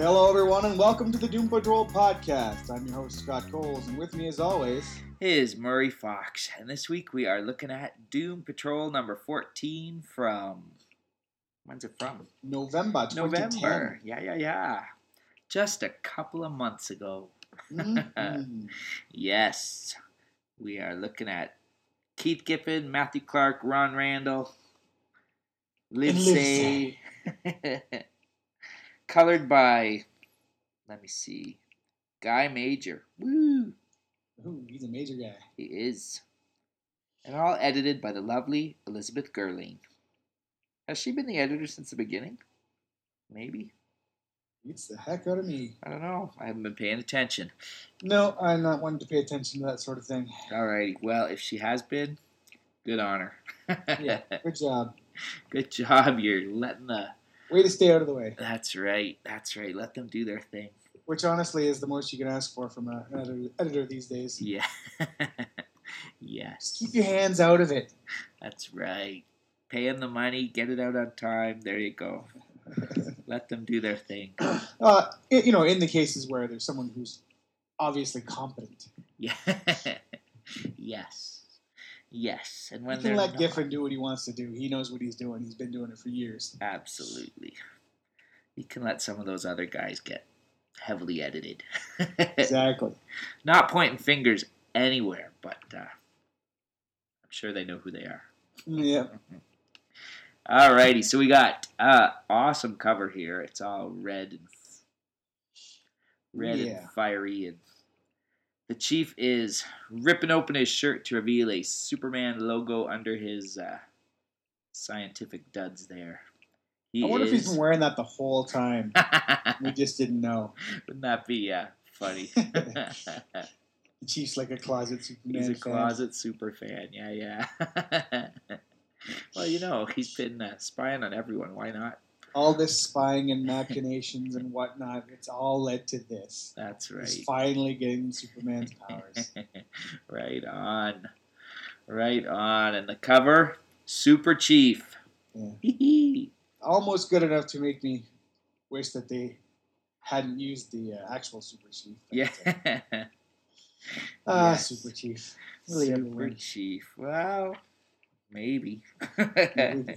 Hello, everyone, and welcome to the Doom Patrol podcast. I'm your host, Scott Coles, and with me, as always, is Murray Fox, and this week we are looking at Doom Patrol number 14 from. When's it from? November 2010. November. Yeah, yeah, yeah. Just a couple of months ago. Mhm. Yes. We are looking at Keith Giffen, Matthew Clark, Ron Randall, Livesey. Colored by, let me see, Guy Major. Woo! Ooh, he's a major guy. He is. And all edited by the lovely Elizabeth Gehrlein. Has she been the editor since the beginning? Maybe. It's the heck out of me. I don't know. I haven't been paying attention. No, I'm not one to pay attention to that sort of thing. Alrighty. Well, if she has been, good on her. Yeah, good job. good job. You're letting the. Way to stay out of the way. That's right. That's right. Let them do their thing. Which, honestly, is the most you can ask for from a- an editor, editor these days. Yeah. Just yes. keep your hands out of it. That's right. Pay them the money. Get it out on time. There you go. Let them do their thing. uh, you know, in the cases where there's someone who's obviously competent, Yeah. yes. Yes. And you when can they're let not- Giffen do what he wants to do. He knows what he's doing. He's been doing it for years. Absolutely. You can let some of those other guys get heavily edited. Exactly. Not pointing fingers anywhere, but uh, I'm sure they know who they are. Yeah. Alrighty, so we got uh awesome cover here. It's all red and red Yeah. and fiery, and the chief is ripping open his shirt to reveal a Superman logo under his uh, scientific duds. There, he I wonder if he's been wearing that the whole time. We just didn't know. Wouldn't that be uh, funny? The Chief's like a closet Superman he's a fan. closet super fan. Yeah, yeah. well, you know, he's been uh, spying on everyone. Why not? All this spying and machinations and whatnot, it's all led to this. That's right. He's finally getting Superman's powers. right on. Right on. And the cover, Super Chief. Yeah. Almost good enough to make me wish that they hadn't used the uh, actual Super Chief. yeah. Ah, Yes. Super Chief. Really Super everyone. Chief. Well, maybe. Maybe.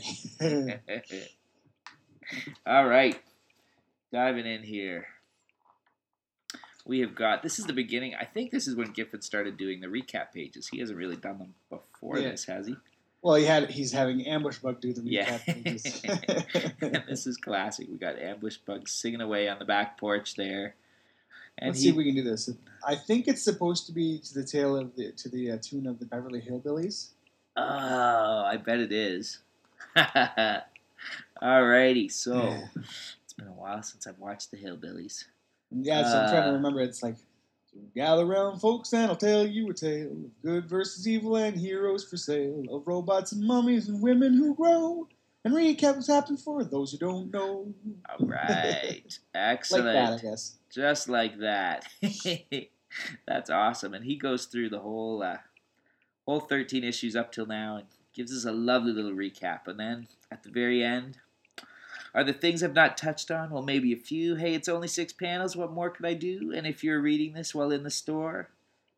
All right. Diving in here. We have got this is the beginning. I think this is when Giffen started doing the recap pages. He hasn't really done them before Yeah. this, has he? well, he had he's having Ambush Bug do the recap and pages. this is classic. We got Ambush Bug singing away on the back porch there. And Let's he, see if we can do this. I think it's supposed to be to the tale of the to the uh, tune of the Beverly Hillbillies. Oh, I bet it is. Alrighty, so Yeah. it's been a while since I've watched the Hillbillies. Yeah, so I'm trying to Uh, remember. It's like, gather round, folks, and I'll tell you a tale of good versus evil and heroes for sale, of robots and mummies and women who grow, and recap what's happened for those who don't know. All right, Like excellent. that, I guess. Just like that. That's awesome. And he goes through the whole uh, whole 13 issues up till now and gives us a lovely little recap. And then at the very end, are the things I've not touched on? Well, maybe a few. Hey, it's only six panels. What more could I do? And if you're reading this while in the store,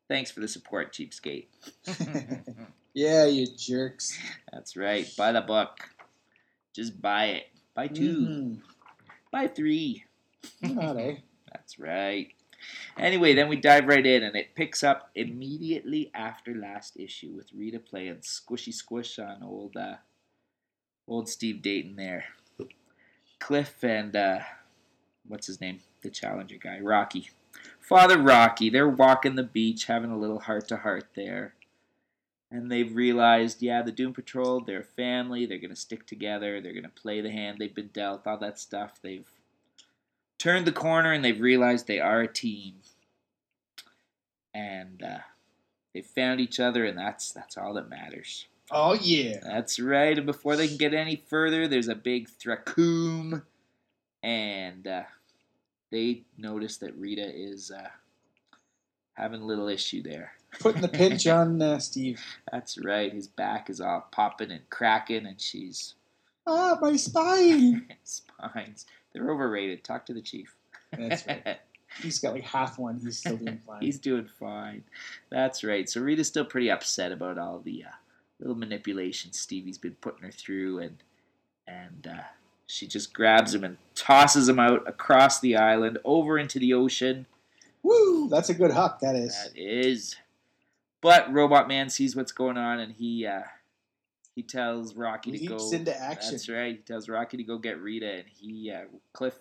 thanks for the support, cheapskate. Yeah, you jerks. That's right. Buy the book. Just buy it. Buy 2 Mhm. Buy three. Not, eh? That's right. Anyway, then we dive right in, and it picks up immediately after last issue with Rita playing squishy squish on old, uh, old Steve Dayton there. Cliff and uh, what's his name? The Challenger guy, Rocky. Father Rocky. They're walking the beach, having a little heart to heart there. And they've realized, yeah, the Doom Patrol, they're a family. They're to stick together. They're to play the hand they've been dealt, all that stuff. They've turned the corner and they've realized they are a team. And uh, They found each other, and that's that's all that matters. Oh yeah. That's right. And before they can get any further, there's a big thracoom, and uh, they notice that Rita is uh, having a little issue there. Putting the pinch on uh, Steve. That's right. His back is all popping and cracking, and she's Ah, my spine. spines. They're overrated. Talk to the chief. That's right. He's got like half one. He's still doing fine. He's doing fine. That's right. So Rita's still pretty upset about all the uh, little manipulations Stevie's been putting her through, and and uh, she just grabs him and tosses him out across the island over into the ocean. Woo! That's a good huck. That is. That is. But Robot Man sees what's going on, and he uh, he tells Rocky to go. into action. That's right. He tells Rocky to go get Rita, and he uh, Cliff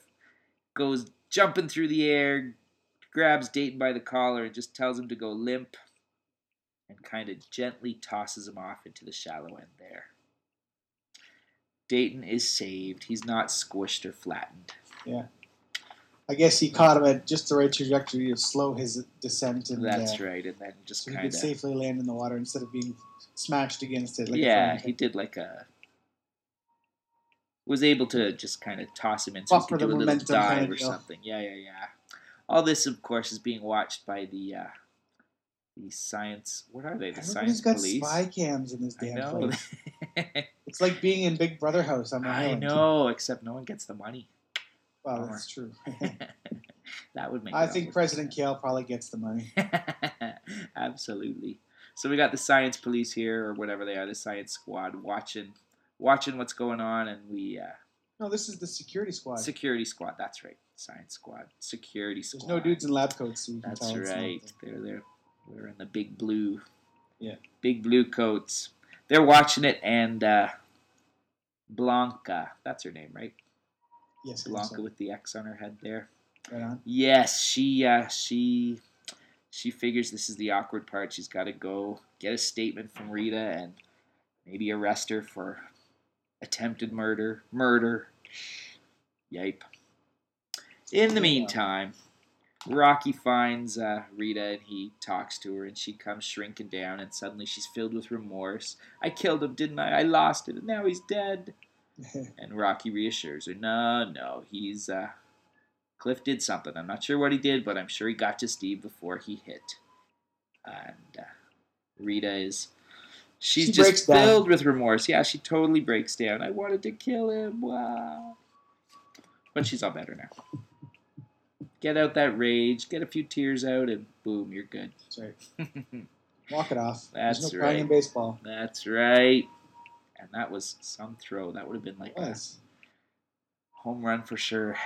goes jumping through the air, grabs Dayton by the collar, and just tells him to go limp, and kind of gently tosses him off into the shallow end there. Dayton is saved. He's not squished or flattened. Yeah. I guess he caught him at just the right trajectory to slow his descent, and That's uh, right, and then just so he kind could of safely land in the water instead of being smashed against it. Like yeah, he did like a was able to just kind of toss him in so he could do a little dive kind of or deal. something. Yeah, yeah, yeah. All this, of course, is being watched by the uh, the science. What are they? The Everybody's science got police. spy cams in this damn place. It's like being in Big Brother house on the I know, except no one gets the money. Well, that's true. that would make. I think. President Kale probably gets the money. Absolutely. So we got the science police here, or whatever they are, the science squad, watching, watching what's going on, and we uh, No, this is the security squad. security squad. That's right, science squad, security squad. There's no dudes in lab coats, so That's right. They're there. We're in the big blue. Yeah. Big blue coats. They're watching it, and uh, Blanca. That's her name, right? Yes, Blanca so. with the X on her head there. Right on. Yes, she uh, she she figures this is the awkward part. She's got to go get a statement from Rita and maybe arrest her for attempted murder. Murder. Yipe. In the meantime, Rocky finds uh, Rita and he talks to her, and she comes shrinking down, and suddenly she's filled with remorse. I killed him, didn't I? I lost it, and now he's dead. And Rocky reassures her, no, no, he's, uh, Cliff did something. I'm not sure what he did, but I'm sure he got to Steve before he hit. And uh, Rita is, she's She just breaks down. filled with remorse. Yeah, she totally breaks down. I wanted to kill him. Wow. But she's all better now. Get out that rage, get a few tears out, and boom, you're good. That's right. Walk it off. That's There's no crying in baseball. That's right. And that was some throw. That would have been like a home run for sure.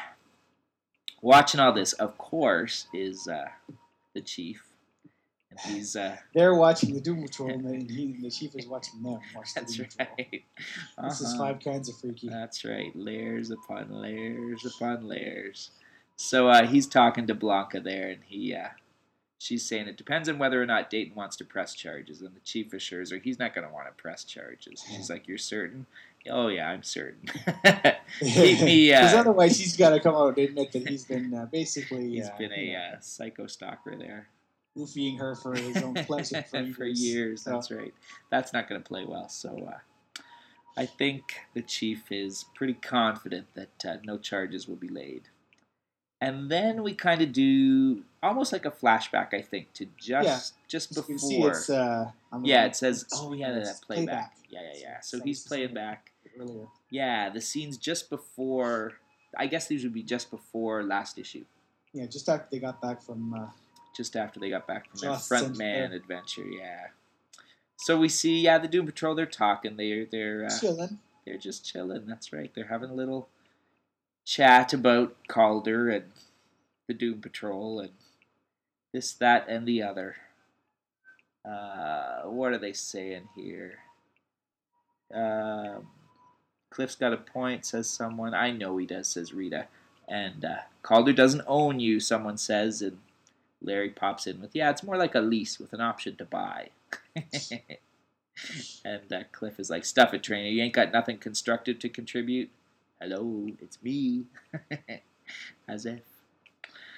Watching all this, of course, is uh, the chief, and he's uh, They're watching the Doom Patrol, and he, the chief is watching them watch the that's Doom right. This is Uh-huh. five kinds of freaky. That's right. Layers upon layers upon layers. So uh, he's talking to Blanca there, and he, uh, she's saying it depends on whether or not Dayton wants to press charges, and the chief assures her he's not going to want to press charges. She's like, "You're certain?" Oh yeah, I'm certain. Keep me, uh, Because otherwise, he's got to come out and admit that he's been uh, basically He's uh, been you a know, uh, psycho stalker there goofying her for his own pleasure for, for years. So, That's right. That's not going to play well. So uh, I think the chief is pretty confident that uh, no charges will be laid. And then we kind of do almost like a flashback, I think, to just Yeah. just You can see before. it's. Uh, yeah, it says, oh yeah, that playback. Yeah, yeah, yeah. So he's playing back. Earlier. Yeah, the scenes just before. I guess these would be just before last issue. Yeah, just after they got back from. Uh, just after they got back from their Just front man they're- adventure. Yeah. So we see, yeah, the Doom Patrol. They're talking. They're they're uh, chilling. they're just chilling. That's right. They're having a little chat about Caulder and the Doom Patrol and this, that, and the other. Uh, what are they saying here? Um, Cliff's got a point, says someone. I know he does, says Rita. And uh, Caulder doesn't own you, someone says. And Larry pops in with, yeah, it's more like a lease with an option to buy. and uh, Cliff is like, stuff it, Trainor. You ain't got nothing constructive to contribute. Hello, it's me. As if.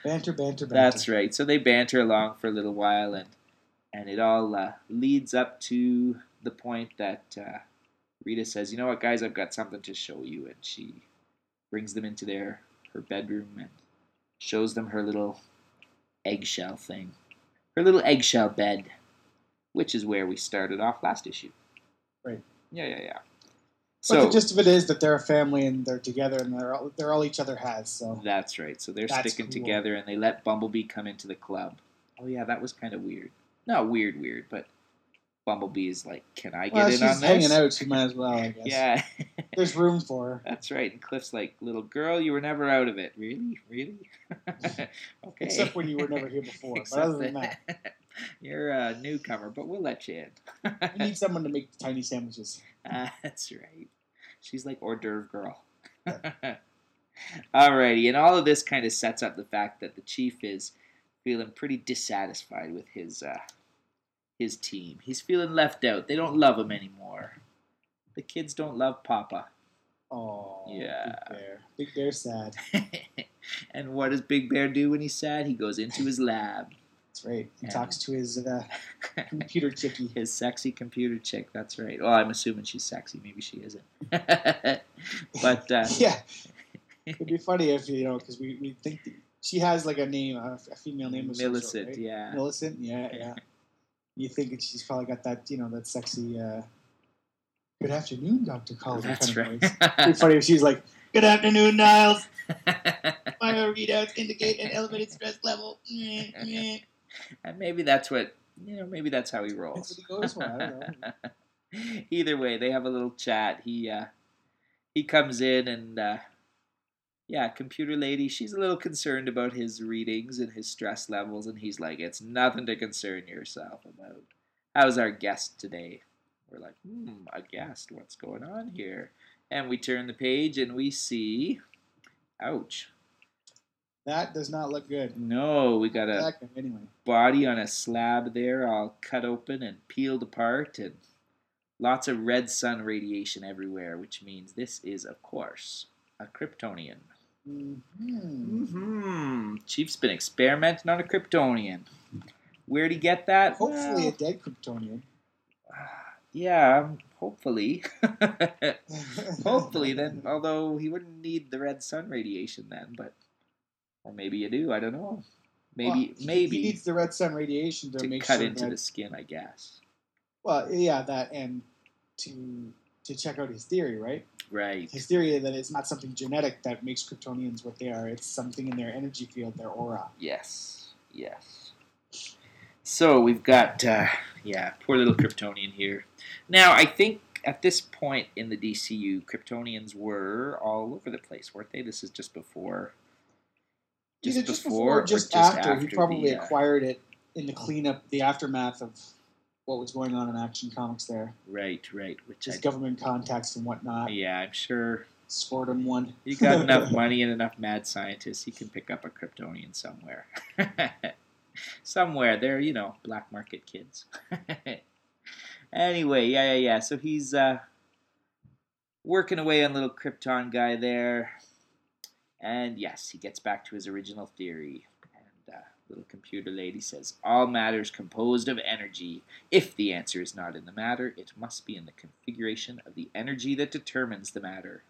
Banter, banter, banter. That's right. So they banter along for a little while, and and it all uh, leads up to the point that uh, Rita says, "You know what, guys? I've got something to show you," and she brings them into their her bedroom and shows them her little eggshell thing, her little eggshell bed, which is where we started off last issue. Right. Yeah, yeah, yeah. but So the gist of it is that they're a family and they're together and they're all, they're all each other has. So that's right. So they're That's sticking cool. together, and they let Bumblebee come into the club. Oh yeah, that was kind of weird. Not weird, weird, but Bumblebee is like, "Can I get well, in she's on this?" hanging out. She might as well. I guess. Yeah. There's room for her. That's right. And Cliff's like, little girl, you were never out of it. Really? Really? okay. Except when you were never here before. But other than that, You're a newcomer, but we'll let you in. you need someone to make tiny sandwiches. Ah, That's right. She's like hors d'oeuvre girl. Alrighty, and all of this kind of sets up the fact that the chief is feeling pretty dissatisfied with his uh, his team. He's feeling left out. They don't love him anymore. The kids don't love Papa. Oh, Yeah. Big Bear. Big Bear sad. and what does Big Bear do when he's sad? He goes into his lab. That's right. He Yeah. talks to his uh, computer chickie. his sexy computer chick. That's right. Well, I'm assuming she's sexy. Maybe she isn't. but uh, Yeah. It'd be funny if you know because we, we think she has like a name, a, female name some sort, Millicent, right? yeah. Millicent, yeah, yeah. You think she's probably got that, you know, that sexy. Uh, Good afternoon, Doctor Collins. That's kind of right. voice. It'd be funny if she's like, "Good afternoon, Niles. My readouts indicate an elevated stress level." Meh, meh." and maybe that's what you know. Maybe that's how he That's rolls. what he goes for. I don't know. Either way, they have a little chat. He uh, he comes in and uh, yeah, computer lady. She's a little concerned about his readings and his stress levels, and he's like, "It's nothing to concern yourself about." How's our guest today? We're like, "Hmm, a guest. What's going on here?" And we turn the page and we see, ouch. That does not look good. No, we got a anyway. body on a slab there, all cut open and peeled apart, and lots of red sun radiation everywhere, which means this is, of course, a Kryptonian. Hmm hmm Chief's been experimenting on a Kryptonian. Where'd he get that? Hopefully, Well, a dead Kryptonian. yeah, hopefully. hopefully, then, although he wouldn't need the red sun radiation then, but. Or maybe you do, I don't know. Maybe, Well, he- maybe. he needs the red sun radiation to, to make cut sure into that, the skin, I guess. Well, yeah, that and to to check out his theory, right? Right. His theory that it's not something genetic that makes Kryptonians what they are. It's something in their energy field, their aura. Yes, yes. So we've got, uh, yeah, poor little Kryptonian here. Now, I think at this point in the DCU, Kryptonians were all over the place, weren't they? This is just before. Either just before, or just, after. He probably the, uh, acquired it in the cleanup, the aftermath of what was going on in Action Comics. There, Right, right. Which his government contacts and whatnot. yeah, I'm sure Scored him one. you got enough money and enough mad scientists, he can pick up a Kryptonian somewhere. somewhere. They're, you know, black market kids. anyway, yeah, yeah, yeah. So he's uh, working away on little Krypton guy there. And yes, he gets back to his original theory. Little computer lady says, All matter is composed of energy. If the answer is not in the matter, it must be in the configuration of the energy that determines the matter.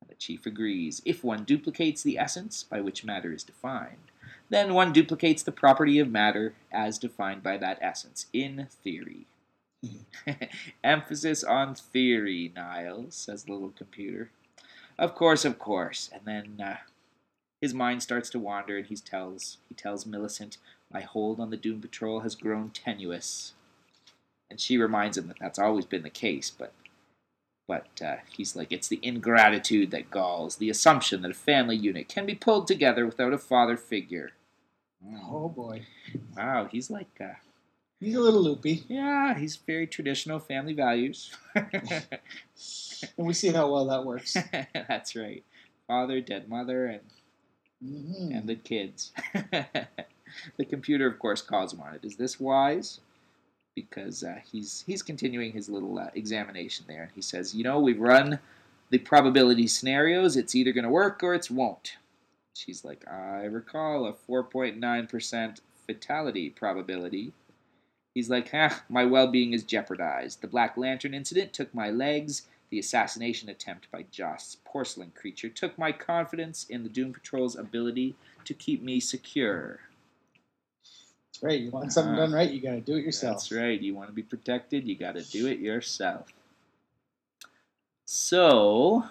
And the chief agrees. If one duplicates the essence by which matter is defined, then one duplicates the property of matter as defined by that essence in theory. Emphasis on theory, Niles, says the little computer. Of course, of course. And then uh, his mind starts to wander, and he tells he tells Millicent, "My hold on the Doom Patrol has grown tenuous." And she reminds him that that's always been the case, but but uh, he's like, it's the ingratitude that galls, the assumption that a family unit can be pulled together without a father figure. Mm. Oh boy, Wow, he's like, uh, he's a little loopy, yeah, he's very traditional family values. and we see how well that works. That's right. Father, dead mother, and Mhm. and the kids. the computer, of course, calls him on it. Is this wise? Because uh, he's he's continuing his little uh, examination there, and he says, "You know, we've run the probability scenarios. It's either going to work or it won't." She's like, "I recall a 4.9 percent fatality probability." He's like, ah, my well being is jeopardized. The Black Lantern incident took my legs. The assassination attempt by Jost's porcelain creature took my confidence in the Doom Patrol's ability to keep me secure. That's right. You want something Uh-huh. done right, you got to do it yourself. That's right. You want to be protected, you got to do it yourself. So,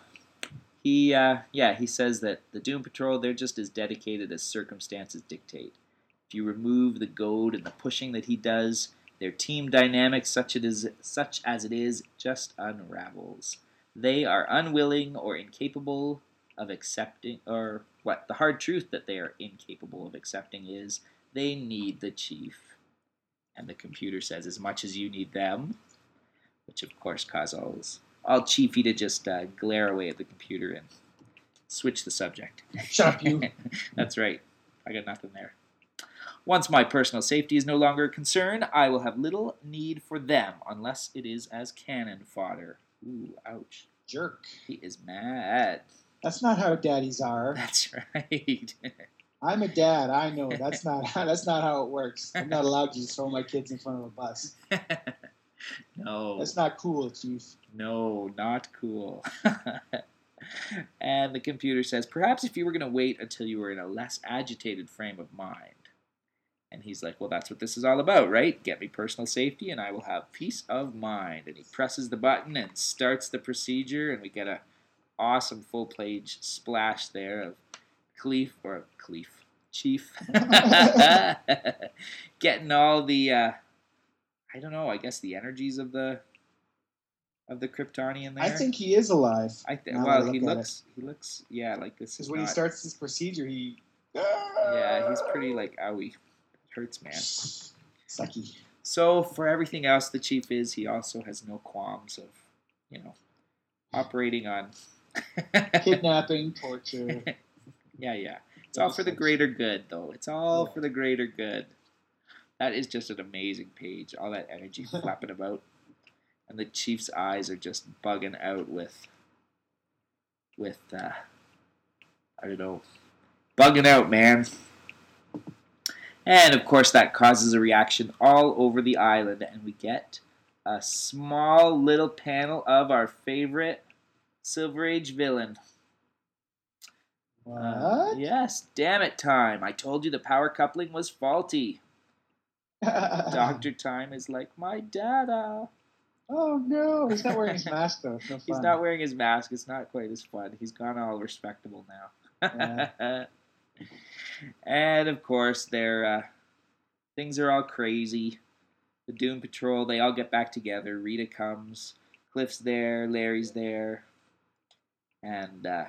he, uh, yeah, he says that the Doom Patrol, they're just as dedicated as circumstances dictate. If you remove the goad and the pushing that he does, their team dynamic, such it is, such as it is, just unravels. They are unwilling or incapable of accepting, or what? The hard truth that they are incapable of accepting is they need the chief. And the computer says, as much as you need them, which of course causes all Chiefy to just uh, glare away at the computer and switch the subject. Shut up, you. That's right. I got nothing there. Once my personal safety is no longer a concern, I will have little need for them unless it is as cannon fodder. Ooh, ouch. Jerk. He is mad. That's not how daddies are. That's right. I'm a dad. I know that's not that's not how it works. I'm not allowed to just throw my kids in front of a bus. no. That's not cool, Chief. No, not cool. and the computer says, perhaps if you were going to wait until you were in a less agitated frame of mind. And he's like, well, that's what this is all about, right? Get me personal safety and I will have peace of mind. And he presses the button and starts the procedure, and we get a awesome full page splash there of Cleef, or Cleef, Chief, getting all the, uh, I don't know, I guess the energies of the of the Kryptonian there. I think he is alive. I think. Well, he look looks. He looks. Yeah, like this is Because when he starts this procedure, he. Yeah, he's pretty like owie. Hurts, man. Sucky. So for everything else, the chief is. He also has no qualms of, you know, operating on. Kidnapping, torture. yeah, yeah. It's all for the greater good, though. It's all for the greater good. That is just an amazing page. All that energy flapping about, and the chief's eyes are just bugging out with, with, uh, I don't know, bugging out, man. And of course, that causes a reaction all over the island, and we get a small little panel of our favorite Silver Age villain. Uh, What? yes, damn it, time. I told you the power coupling was faulty. Doctor Time is like, my dada. Oh no, he's not wearing his mask though. He's not wearing his mask. It's not quite as fun. He's gone all respectable now. and of course, they're, uh, things are all crazy. The Doom Patrol, they all get back together. Rita comes. Cliff's there. Larry's there. And uh,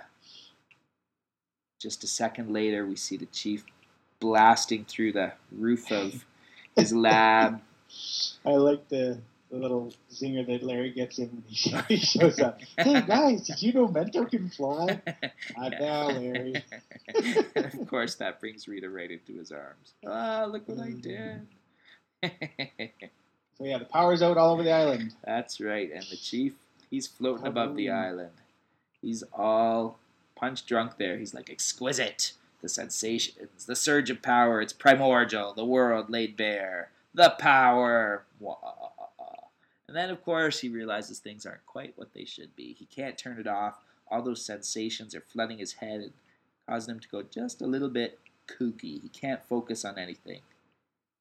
just a second later, we see the chief blasting through the roof of his lab. I like the, the little zinger that Larry gets in when he shows up. Hey guys, did you know Mento can fly? I know, Larry. of course, that brings Rita right into his arms. Ah, look what I did. So yeah, the power's out all over the island. That's right. And the chief, he's floating above the island. He's all punch drunk there. He's like, exquisite. The sensations, the surge of power, it's primordial, the world laid bare. The power. Wah. And then, of course, he realizes things aren't quite what they should be. He can't turn it off. All those sensations are flooding his head and causing him to go just a little bit kooky. He can't focus on anything.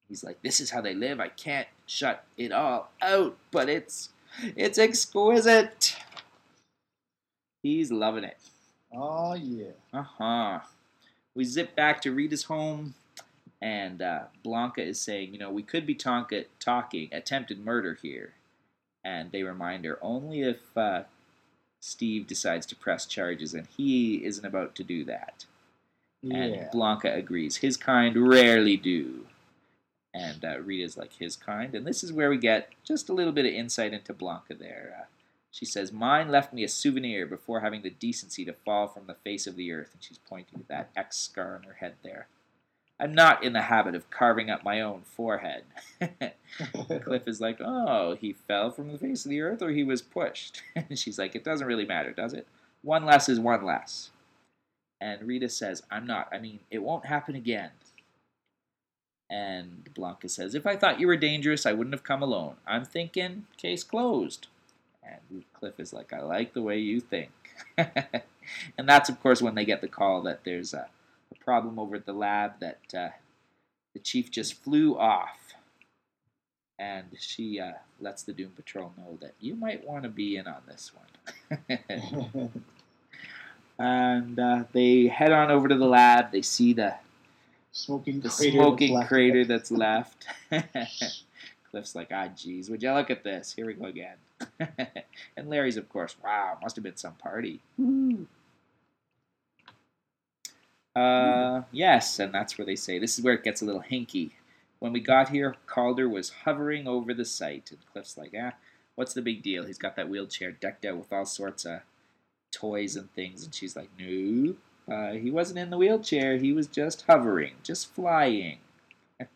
He's like, this is how they live. I can't shut it all out, but it's it's exquisite. He's loving it. Oh yeah. Uh huh. We zip back to Rita's home, and uh, Blanca is saying, you know, we could be tonka- talking attempted murder here. And they remind her only if uh, Steve decides to press charges, and he isn't about to do that. Yeah. And Blanca agrees. His kind rarely do. And uh, Rita's like his kind. And this is where we get just a little bit of insight into Blanca there. Uh, she says, Mine left me a souvenir before having the decency to fall from the face of the earth. And she's pointing to that X scar on her head there. I'm not in the habit of carving up my own forehead. Cliff is like, Oh, he fell from the face of the earth or he was pushed? and she's like, It doesn't really matter, does it? One less is one less. And Rita says, I'm not. I mean, it won't happen again. And Blanca says, If I thought you were dangerous, I wouldn't have come alone. I'm thinking, case closed. And Cliff is like, I like the way you think. and that's, of course, when they get the call that there's a, problem over at the lab that uh, the chief just flew off. And she uh, lets the Doom Patrol know that you might want to be in on this one. and uh, they head on over to the lab. They see the smoking the crater. smoking that's left. that's left. Cliff's like, ah, geez, would you look at this? Here we go again. and Larry's, of course, wow, must have been some party. Uh, yes, and that's where they say this is where it gets a little hinky. When we got here, Caulder was hovering over the site, and Cliff's like, ah, what's the big deal? He's got that wheelchair decked out with all sorts of toys and things, and she's like, no, uh, he wasn't in the wheelchair. He was just hovering, just flying.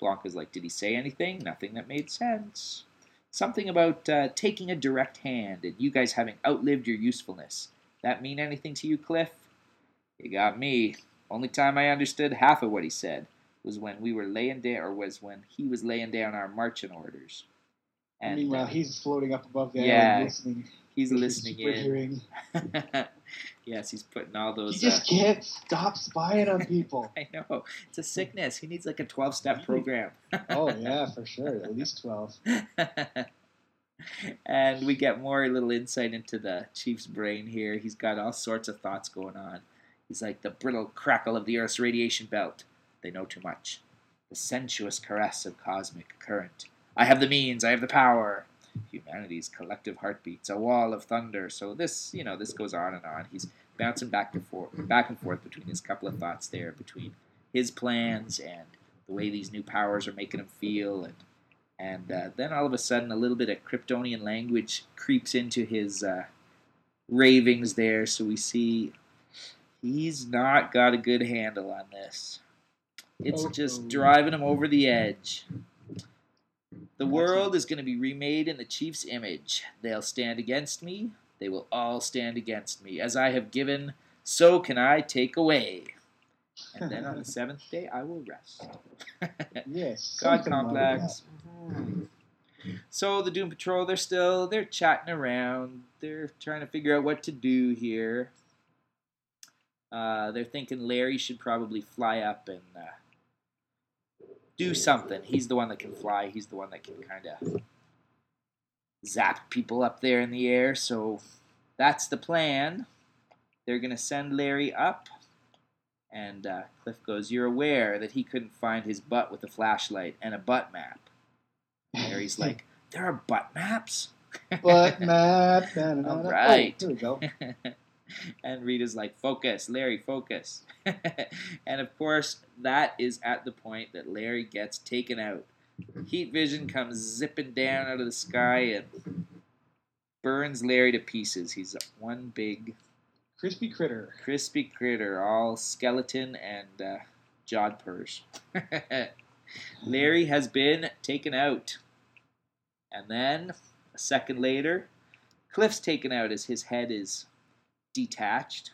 Blanca's like, did he say anything? Nothing that made sense. Something about uh, taking a direct hand and you guys having outlived your usefulness. That mean anything to you, Cliff? You got me. Only time I understood half of what he said was when we were laying down, or was when he was laying down our marching orders. And meanwhile, uh, he's floating up above the yeah, listening. he's listening super in. yes, he's putting all those. He those. just uh, can't stop spying on people. I know it's a sickness. He needs like a twelve-step program. oh yeah, for sure. At least twelve. and we get more little insight into the chief's brain here. He's got all sorts of thoughts going on. He's like the brittle crackle of the Earth's radiation belt. They know too much. The sensuous caress of cosmic current. I have the means. I have the power. Humanity's collective heartbeats. A wall of thunder. So this, you know, this goes on and on. He's bouncing back and forth, back and forth between his couple of thoughts there, between his plans and the way these new powers are making him feel, and and uh, then all of a sudden a little bit of Kryptonian language creeps into his uh, ravings there. So we see he's not got a good handle on this. It's just Uh-oh. driving him over the edge. The world is going to be remade in the chief's image. They'll stand against me. They will all stand against me. As I have given, so can I take away. And then on the seventh day, I will rest. Yes. God complex. So the Doom Patrol, they're still they're chatting around. They're trying to figure out what to do here. Uh, they're thinking Larry should probably fly up and uh, do something. He's the one that can fly. He's the one that can kind of zap people up there in the air. So that's the plan. They're gonna send Larry up. And uh, Cliff goes, You're aware that he couldn't find his butt with a flashlight and a butt map. Larry's like, There are butt maps? that. But map. da, da, da, All Oh, here we go. and Rita's like, Focus, Larry, focus. and of course, that is at the point that Larry gets taken out. Heat vision comes zipping down out of the sky and burns Larry to pieces. He's one big Crispy critter. crispy critter, all skeleton and uh, jawed purse. Larry has been taken out. And then, a second later, Cliff's taken out as his head is detached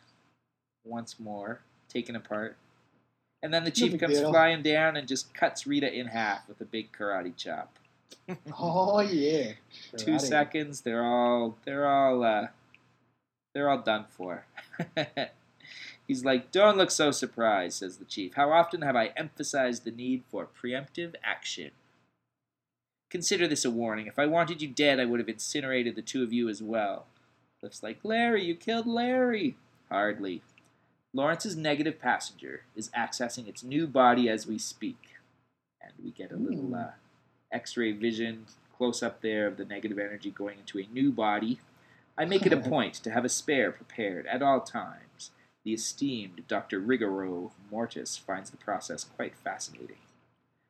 once more, taken apart. And then the chief big comes deal. flying down and just cuts Rita in half with a big karate chop. Oh yeah. Two Karate. seconds, they're all they're all uh, they're all done for. He's like, "Don't look so surprised," says the chief. "How often have I emphasized the need for preemptive action? Consider this a warning. If I wanted you dead, I would have incinerated the two of you as well." Cliff's like, "Larry, you killed Larry." Hardly. Lawrence's negative passenger is accessing its new body as we speak, and we get a little Hmm. uh, X-ray vision close up there of the negative energy going into a new body. I make it a point to have a spare prepared at all times. The esteemed Dr. Rigoro Mortis finds the process quite fascinating.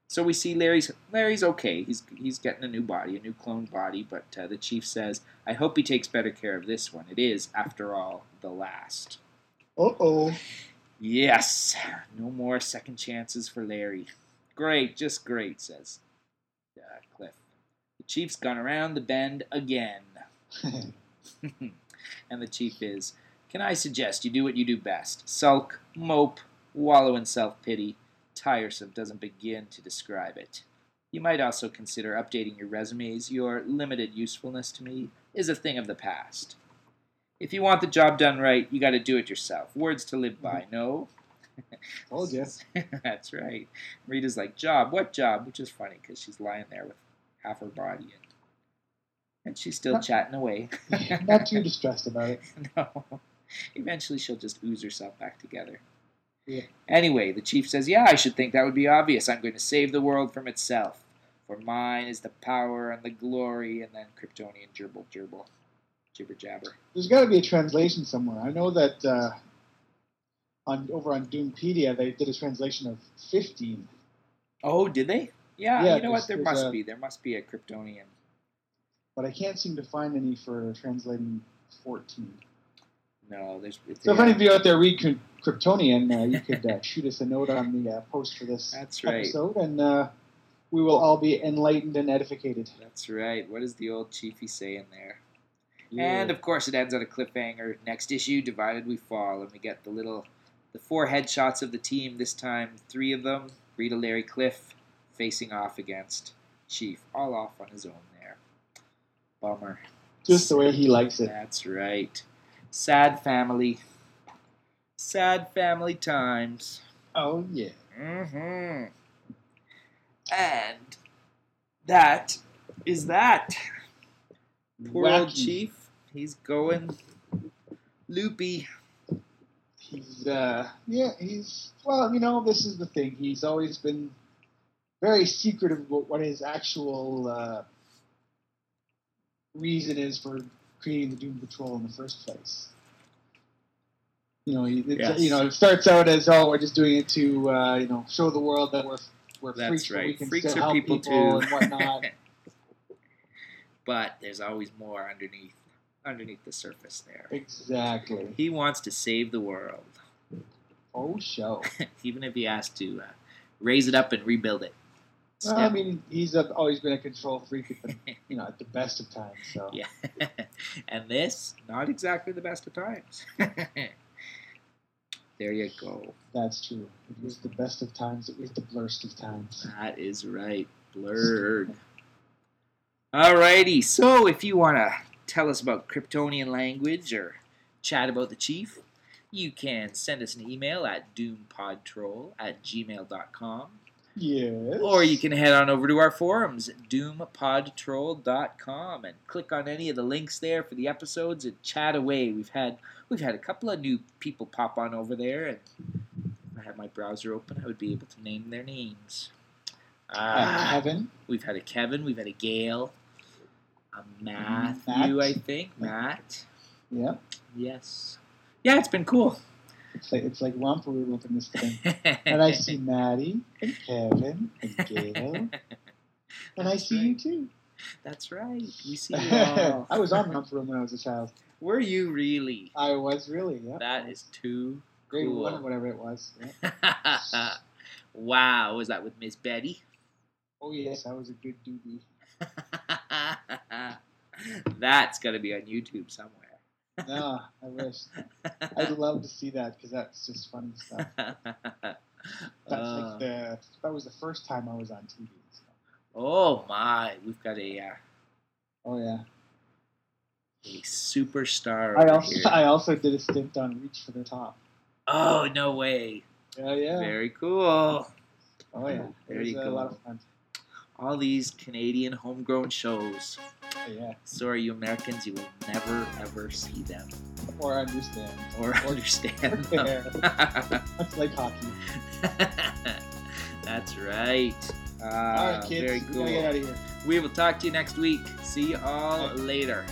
So we see Larry's Larry's okay. He's he's getting a new body, a new clone body, but uh, the chief says, "I hope he takes better care of this one. It is, after all, the last." Uh oh. Yes, no more second chances for Larry. Great, just great, says uh, Cliff. The chief's gone around the bend again. and the chief is, Can I suggest you do what you do best? Sulk, mope, wallow in self pity. Tiresome doesn't begin to describe it. You might also consider updating your resumes. Your limited usefulness to me is a thing of the past. If you want the job done right, you got to do it yourself. Words to live by, mm-hmm. no? Told you. That's right. Rita's like, job? What job? Which is funny because she's lying there with half her body and, and she's still Not- chatting away. Not too distressed about it. no. Eventually she'll just ooze herself back together. Yeah. Anyway, the chief says, Yeah, I should think that would be obvious. I'm going to save the world from itself. For mine is the power and the glory, and then Kryptonian gerbil gerbil. Jibber jabber. There's got to be a translation somewhere. I know that uh, on over on Doompedia they did a translation of 15. Oh, did they? Yeah, Yeah, you know what? There must a- be. There must be a Kryptonian. but I can't seem to find any for translating 14. No, there's. So if any of you out there read Kryptonian, uh, you could uh, shoot us a note on the uh, post for this That's right. episode, and uh, we will all be enlightened and edificated. That's right. What does the old chiefy say in there? And of course, it ends on a cliffhanger. Next issue, divided we fall, and we get the little, the four headshots of the team. This time, three of them: Rita, Larry, Cliff, facing off against Chief, all off on his own there. Bummer. just the way he likes it. That's right. Sad family. Sad family times. Oh yeah. Mm-hmm. And that is that. Poor old chief. He's going loopy. He's uh yeah, he's well, you know, this is the thing. He's always been very secretive about what his actual uh, reason is for creating the Doom Patrol in the first place. You know, he- it's, Yes. you know, it starts out as oh, we're just doing it to uh, you know show the world that we're we're That's freaks, but we right. can Freaks still are help people, people, too. and whatnot. but there's always more underneath underneath the surface there. exactly. He wants to save the world. Oh, show. Even if he has to uh, raise it up and rebuild it. Well, I mean, he's uh, always been a control freak at the you know at the best of times. So Yeah. and this, not exactly the best of times. There you go. that's true. It was the best of times. It was the blurst of times. That is right. Blurred. Alrighty, so if you want to tell us about Kryptonian language or chat about the chief, you can send us an email at doompodtrol at gmail.com. Yes. Or you can head on over to our forums, doompodtrol.com, and click on any of the links there for the episodes and chat away. We've had we've had a couple of new people pop on over there, and if I had my browser open, I would be able to name their names. Uh, Uh, Kevin. we've had a Kevin, we've had a Gail, a Matthew, Matt. I think, Matt. Yeah. Yes, yeah, it's been cool. It's like it's like Romper Room in this thing. And I see Maddie and Kevin and Gail. And I see you too. That's right. We see you all. I was on Romper Room when I was a child. Were you really? I was really, yeah. That is too grade cool. one or whatever it was. Yeah. wow, was that with Miss Betty? Oh yes, I was a good doobie. That's to be on YouTube somewhere. No, I wish. I'd love to see that because that's just funny stuff. That's Uh, like the that was the first time I was on TV. So. oh my, we've got a, uh, Oh yeah. a superstar I also here. I also did a stint on Reach for the Top. Oh no way! Yeah, yeah. Very cool. oh yeah. There it was you a lot of fun. All these Canadian homegrown shows. Yeah. Sorry, you Americans, you will never ever see them Or understand. or understand Or them. Much like hockey. That's right. Uh, All right, kids. Very we cool. gotta get out of here. We will talk to you next week. See you all later.